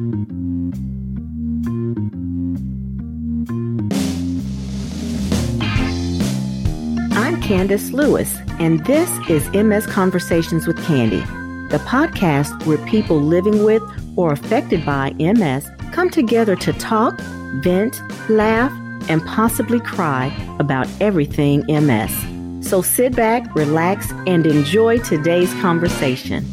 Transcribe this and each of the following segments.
I'm Candace Lewis, and this is MS Conversations with Candy, the podcast where people living with or affected by MS come together to talk, vent, laugh, and possibly cry about everything MS. So sit back, relax, and enjoy today's conversation.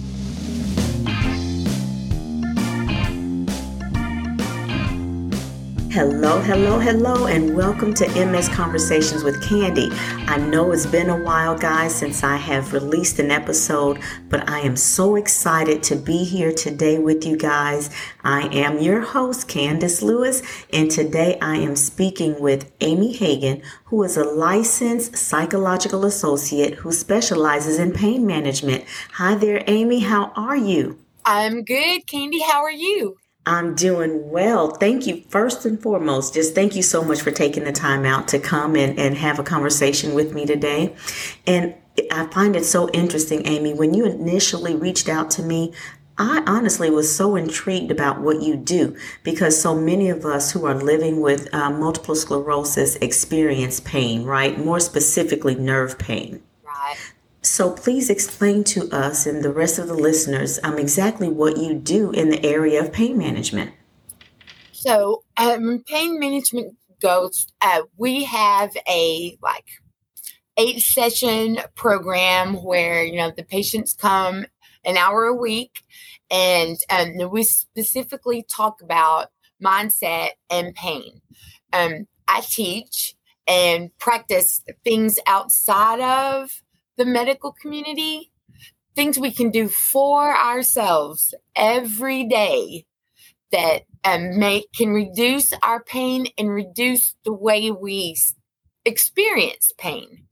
Hello, hello, hello, and welcome to MS Conversations with Candy. I know it's been a while, guys, since I have released an episode, but I am so excited to be here today with you guys. I am your host, Candace Lewis, and today I am speaking with Amy Hagan, who is a licensed psychological associate who specializes in pain management. Hi there, Amy. How are you? I'm good, Candy. How are you? I'm doing well. Thank you. First and foremost, just thank you so much for taking the time out to come and, and have a conversation with me today. And I find it so interesting, Amy, when you initially reached out to me, I honestly was so intrigued about what you do because so many of us who are living with uh, multiple sclerosis experience pain, right? More specifically, nerve pain. Right. So please explain to us and the rest of the listeners um, exactly what you do in the area of pain management. So, um, pain management goes. Uh, we have a like eight session program where you know the patients come an hour a week, and um, we specifically talk about mindset and pain. Um, I teach and practice things outside of the medical community, things we can do for ourselves every day that um, make can reduce our pain and reduce the way we experience pain.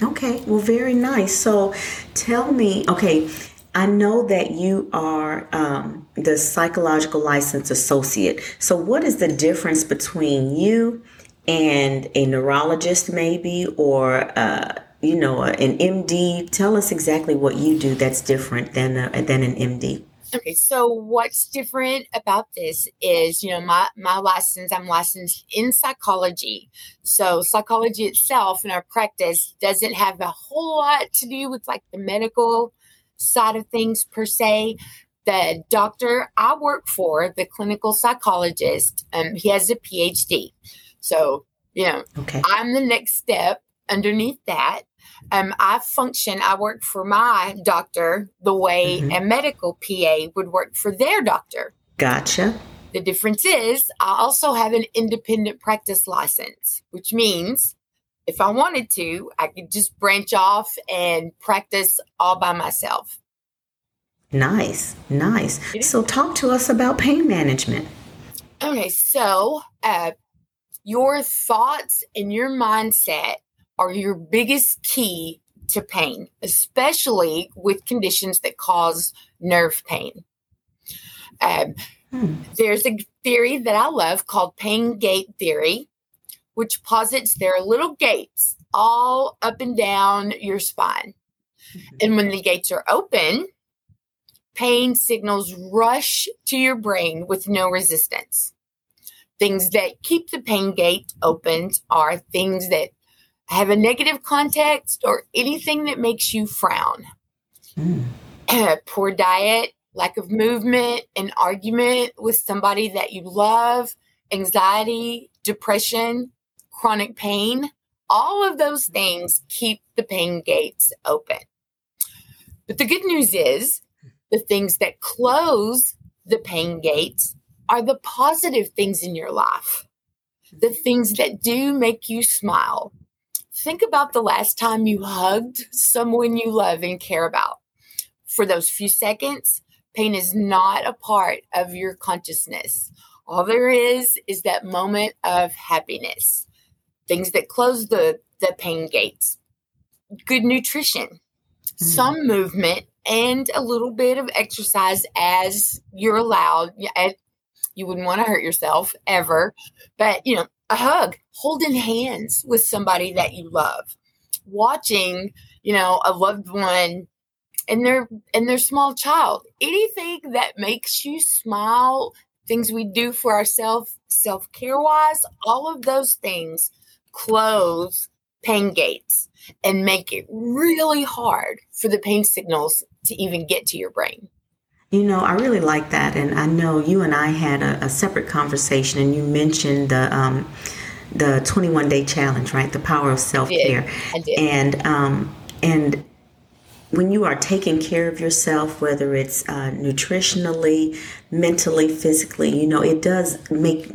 Okay, well, very nice. So tell me, okay, I know that you are um, the psychological license associate. So, what is the difference between you and a neurologist, maybe, or uh, you know, an MD? Tell us exactly what you do that's different than a, than an MD. Okay, so what's different about this is, you know, my my license, I'm licensed in psychology. So psychology itself in our practice doesn't have a whole lot to do with like the medical side of things per se. The doctor I work for, the clinical psychologist, um, he has a PhD. So, you know, okay. I'm the next step underneath that. Um, I function, I work for my doctor the way mm-hmm. a medical PA would work for their doctor. Gotcha. The difference is I also have an independent practice license, which means if I wanted to, I could just branch off and practice all by myself. Nice, nice. So, talk to us about pain management. Okay, so uh, your thoughts and your mindset are your biggest key to pain, especially with conditions that cause nerve pain. Um, hmm. There's a theory that I love called pain gate theory, which posits there are little gates all up and down your spine. Mm-hmm. And when the gates are open, pain signals rush to your brain with no resistance. Things that keep the pain gate open are things that have a negative context or anything that makes you frown. Mm. Poor diet, lack of movement, an argument with somebody that you love, anxiety, depression, chronic pain, all of those things keep the pain gates open. But the good news is the things that close the pain gates are the positive things in your life, the things that do make you smile. Think about the last time you hugged someone you love and care about. For those few seconds, pain is not a part of your consciousness. All there is is that moment of happiness. Things that close the, the pain gates. Good nutrition, mm. some movement, and a little bit of exercise as you're allowed you wouldn't want to hurt yourself ever. But, you know, a hug, holding hands with somebody that you love, watching, you know, a loved one and their and their small child. Anything that makes you smile, things we do for ourselves, self care wise, all of those things close pain gates and make it really hard for the pain signals to even get to your brain. You know, I really like that, and I know you and I had a, a separate conversation, and you mentioned the um, the 21 day challenge, right? The power of self care, and um, and when you are taking care of yourself, whether it's uh, nutritionally, mentally, physically, you know, it does make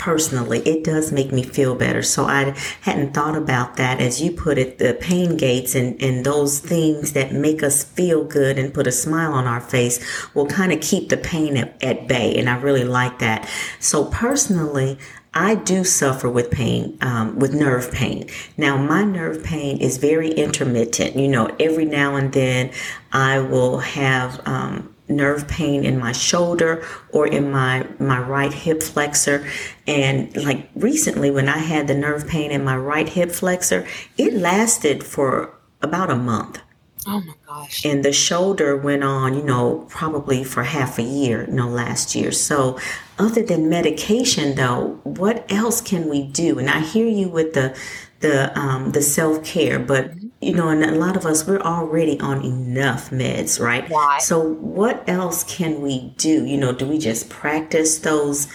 personally, it does make me feel better. So I hadn't thought about that as you put it, the pain gates and, and those things that make us feel good and put a smile on our face will kind of keep the pain at, at bay. And I really like that. So personally, I do suffer with pain, um, with nerve pain. Now, my nerve pain is very intermittent. You know, every now and then I will have um, nerve pain in my shoulder or in my my right hip flexor and like recently when I had the nerve pain in my right hip flexor it lasted for about a month Oh my gosh. And the shoulder went on, you know, probably for half a year, you know, last year. So, other than medication, though, what else can we do? And I hear you with the the um, the self care, but mm-hmm. You know, and a lot of us we're already on enough meds, right? Right. So, what else can we do? You know, do we just practice those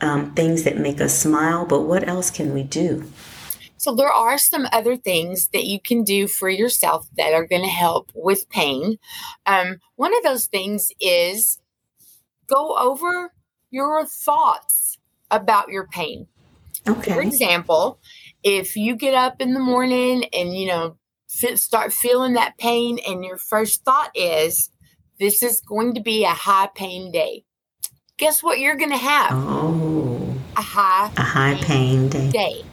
um, things that make us smile? But what else can we do? So, there are some other things that you can do for yourself that are going to help with pain. Um, one of those things is go over your thoughts about your pain. Okay. For example, if you get up in the morning and, you know, start feeling that pain, and your first thought is, this is going to be a high pain day. Guess what you're going to have? Oh, a high a high pain, pain day. day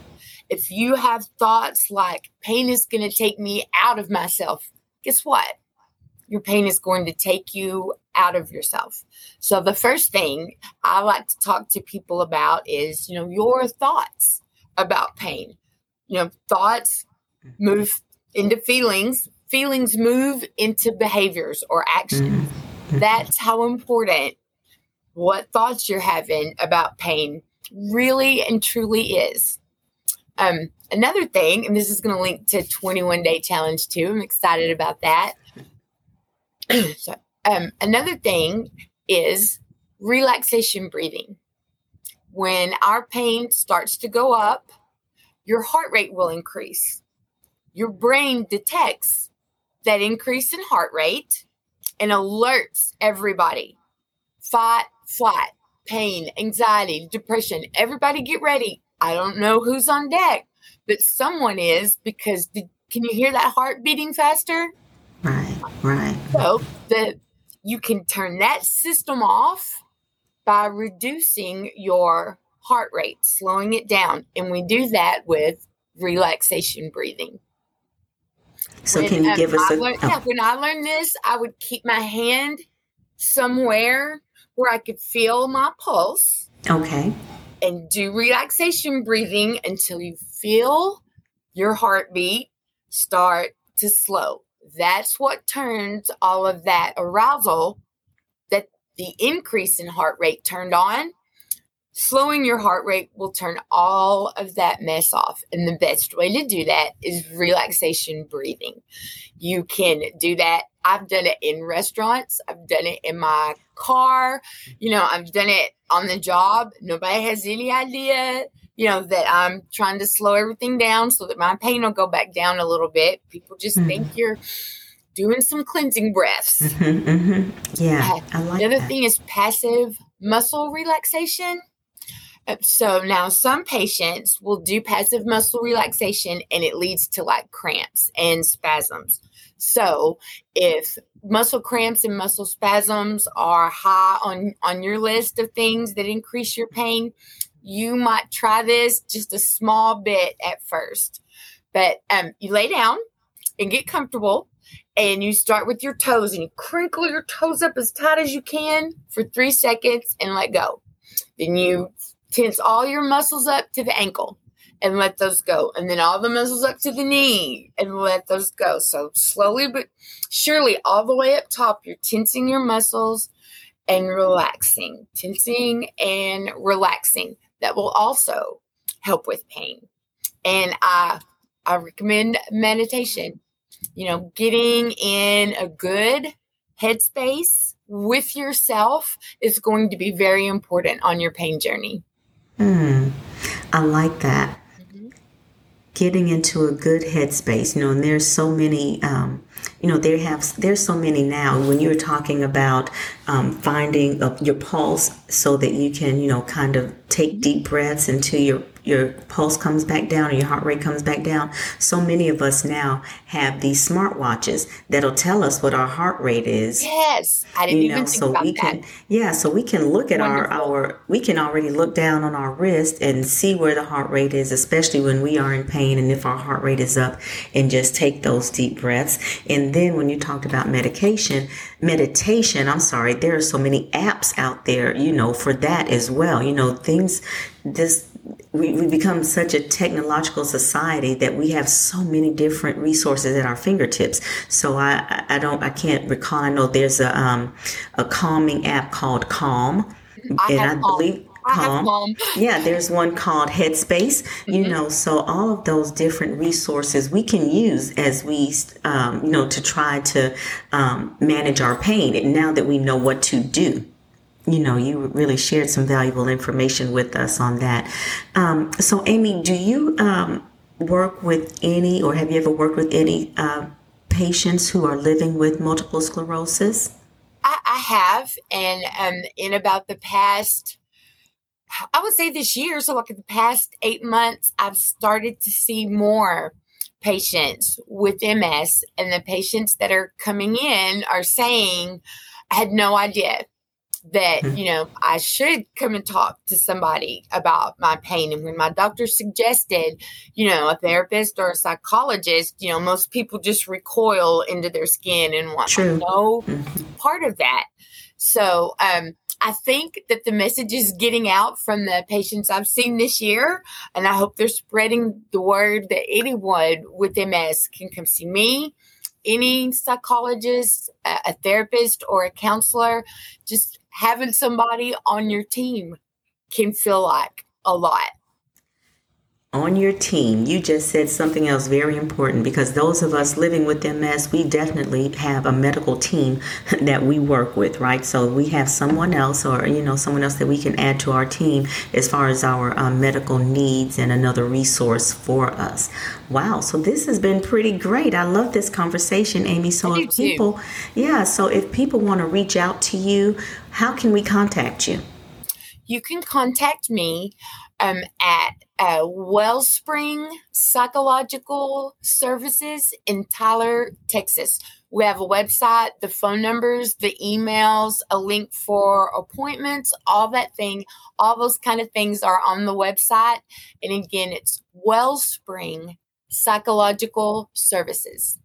if you have thoughts like pain is going to take me out of myself, guess what? Your pain is going to take you out of yourself. So the first thing I like to talk to people about is, you know, your thoughts about pain. You know, thoughts move into feelings, feelings move into behaviors or actions. Mm-hmm. That's how important what thoughts you're having about pain really and truly is. Um, another thing, and this is going to link to 21 day challenge too. I'm excited about that. so, um, another thing is relaxation breathing. When our pain starts to go up, your heart rate will increase. Your brain detects that increase in heart rate and alerts everybody fight, flight, pain, anxiety, depression. Everybody get ready. I don't know who's on deck, but someone is because did, can you hear that heart beating faster? Right, right. So that you can turn that system off by reducing your heart rate, slowing it down. And we do that with relaxation breathing. So when, can you um, give us a learned, oh. yeah, when I learned this, I would keep my hand somewhere where I could feel my pulse. Okay and do relaxation breathing until you feel your heartbeat start to slow. That's what turns all of that arousal that the increase in heart rate turned on. Slowing your heart rate will turn all of that mess off. And the best way to do that is relaxation breathing. You can do that I've done it in restaurants. I've done it in my car. You know, I've done it on the job. Nobody has any idea, you know, that I'm trying to slow everything down so that my pain will go back down a little bit. People just mm-hmm. think you're doing some cleansing breaths. Mm-hmm, mm-hmm. Yeah, I like The other that. thing is passive muscle relaxation. So now some patients will do passive muscle relaxation and it leads to like cramps and spasms. So if muscle cramps and muscle spasms are high on, on your list of things that increase your pain, you might try this just a small bit at first. But um, you lay down and get comfortable and you start with your toes and you crinkle your toes up as tight as you can for three seconds and let go. Then you tense all your muscles up to the ankle and let those go. And then all the muscles up to the knee and let those go. So slowly but surely, all the way up top, you're tensing your muscles and relaxing, tensing and relaxing. That will also help with pain. And I I recommend meditation. You know, getting in a good headspace with yourself is going to be very important on your pain journey. Hmm. I like that. Mm-hmm. Getting into a good headspace, you know, and there's so many, um, you know, there have there's so many now. When you're talking about um, finding your pulse, so that you can, you know, kind of take deep breaths until your your pulse comes back down or your heart rate comes back down. So many of us now have these smartwatches that'll tell us what our heart rate is. Yes, I didn't you know, even think so about we that. can yeah, so we can look at Wonderful. our our we can already look down on our wrist and see where the heart rate is, especially when we are in pain and if our heart rate is up, and just take those deep breaths. And then when you talked about medication, meditation, I'm sorry, there are so many apps out there, you know, for that as well. You know, things this we, we become such a technological society that we have so many different resources at our fingertips. So I, I don't, I can't recall. I know there's a, um, a calming app called Calm. I and I believe Calm. Yeah, there's one called Headspace. Mm-hmm. You know, so all of those different resources we can use as we, um, you know, to try to um, manage our pain. And now that we know what to do you know, you really shared some valuable information with us on that. Um, so, Amy, do you um, work with any, or have you ever worked with any uh, patients who are living with multiple sclerosis? I, I have, and um, in about the past, I would say this year, so like in the past eight months, I've started to see more patients with MS, and the patients that are coming in are saying, I had no idea that mm-hmm. you know I should come and talk to somebody about my pain. And when my doctor suggested, you know, a therapist or a psychologist, you know, most people just recoil into their skin and want no mm-hmm. part of that. So um, I think that the message is getting out from the patients I've seen this year, and I hope they're spreading the word that anyone with MS can come see me any psychologist, a, therapist, or a counselor, just having somebody on your team can feel like a lot on your team, you just said something else very important because those of us living with MS, we definitely have a medical team that we work with, right? So we have someone else or, you know, someone else that we can add to our team as far as our uh, medical needs and another resource for us. Wow. So this has been pretty great. I love this conversation, Amy. So if people, yeah, so if people want to reach out to you, how can we contact you? You can contact me um, at uh, Wellspring Psychological Services in Tyler, Texas. We have a website, the phone numbers, the emails, a link for appointments, all that thing, all those kind of things are on the website. And again, it's Wellspring Psychological Services.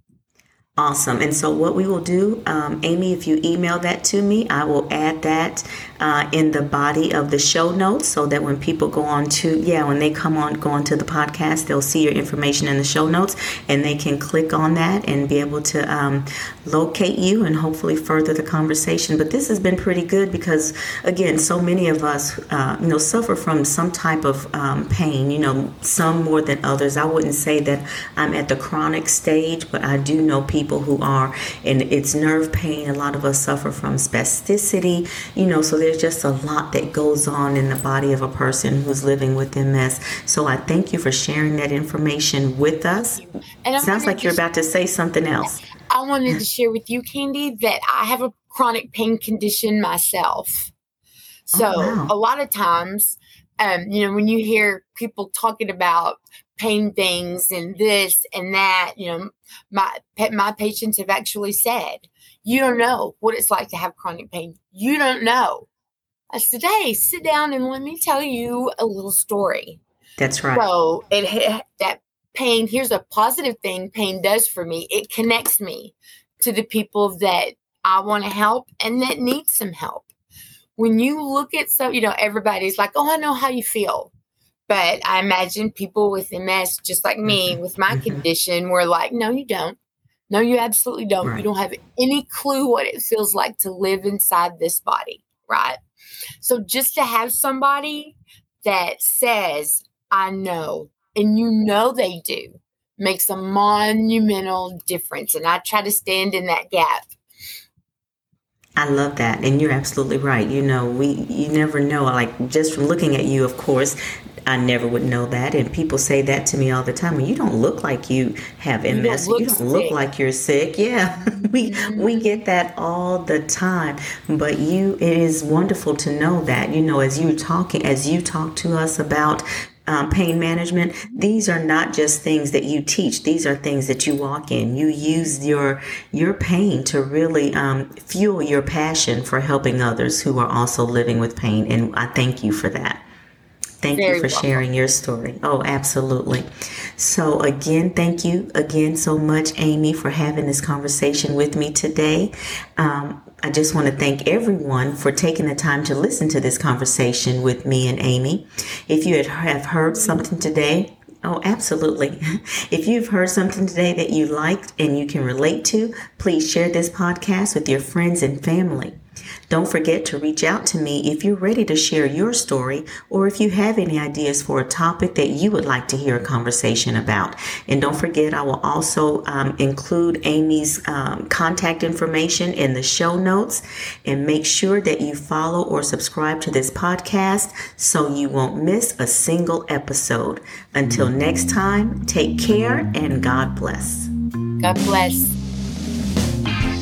Awesome. And so, what we will do, um, Amy, if you email that to me, I will add that uh, in the body of the show notes so that when people go on to, yeah, when they come on, go on to the podcast, they'll see your information in the show notes and they can click on that and be able to um, locate you and hopefully further the conversation. But this has been pretty good because, again, so many of us, uh, you know, suffer from some type of um, pain, you know, some more than others. I wouldn't say that I'm at the chronic stage, but I do know people who are, and it's nerve pain. A lot of us suffer from spasticity, you know, so there's just a lot that goes on in the body of a person who's living with MS. So I thank you for sharing that information with us. And Sounds like you're about to say something else. I wanted to share with you, Candy, that I have a chronic pain condition myself. So oh, wow. a lot of times, um, you know, when you hear people talking about pain things and this and that, you know, my my patients have actually said, "You don't know what it's like to have chronic pain. You don't know." I said, "Hey, sit down and let me tell you a little story." That's right. So it that pain. Here's a positive thing pain does for me. It connects me to the people that I want to help and that need some help. When you look at so, you know, everybody's like, "Oh, I know how you feel." But I imagine people with MS, just like me, Mm-hmm. with my Mhm. condition, were like, no, you don't. No, you absolutely don't. Right. You don't have any clue what it feels like to live inside this body, right? So just to have somebody that says, I know, and you know they do, makes a monumental difference. And I try to stand in that gap. I love that, and you're absolutely right. You know, we you never know. Like just from looking at you, of course, I never would know that. And people say that to me all the time. Well, you don't look like you have You don't MS. You don't look like you're sick. Yeah, we we get that all the time. But you, it is wonderful to know that. You know, as you talking, as you talk to us about. Um, pain management. These are not just things that you teach. These are things that you walk in. You use your your pain to really um, fuel your passion for helping others who are also living with pain. And I thank you for that. Thank Very you for welcome. sharing your story. Oh, absolutely. So, again, thank you again so much, Amy, for having this conversation with me today. Um, I just want to thank everyone for taking the time to listen to this conversation with me and Amy. If you have heard something today, Oh, absolutely. If you've heard something today that you liked and you can relate to, please share this podcast with your friends and family. Don't forget to reach out to me if you're ready to share your story or if you have any ideas for a topic that you would like to hear a conversation about. And don't forget, I will also um, include Amy's um, contact information in the show notes and make sure that you follow or subscribe to this podcast so you won't miss a single episode. Until next time, take care and God bless. God bless.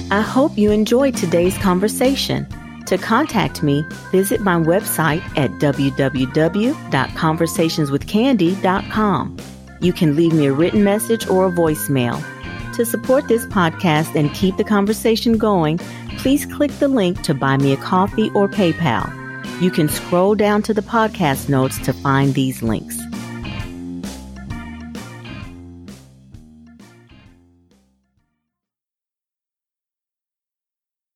I hope you enjoyed today's conversation. To contact me, visit my website at www.conversationswithcandy.com. You can leave me a written message or a voicemail. To support this podcast and keep the conversation going, please click the link to buy me a coffee or PayPal. You can scroll down to the podcast notes to find these links.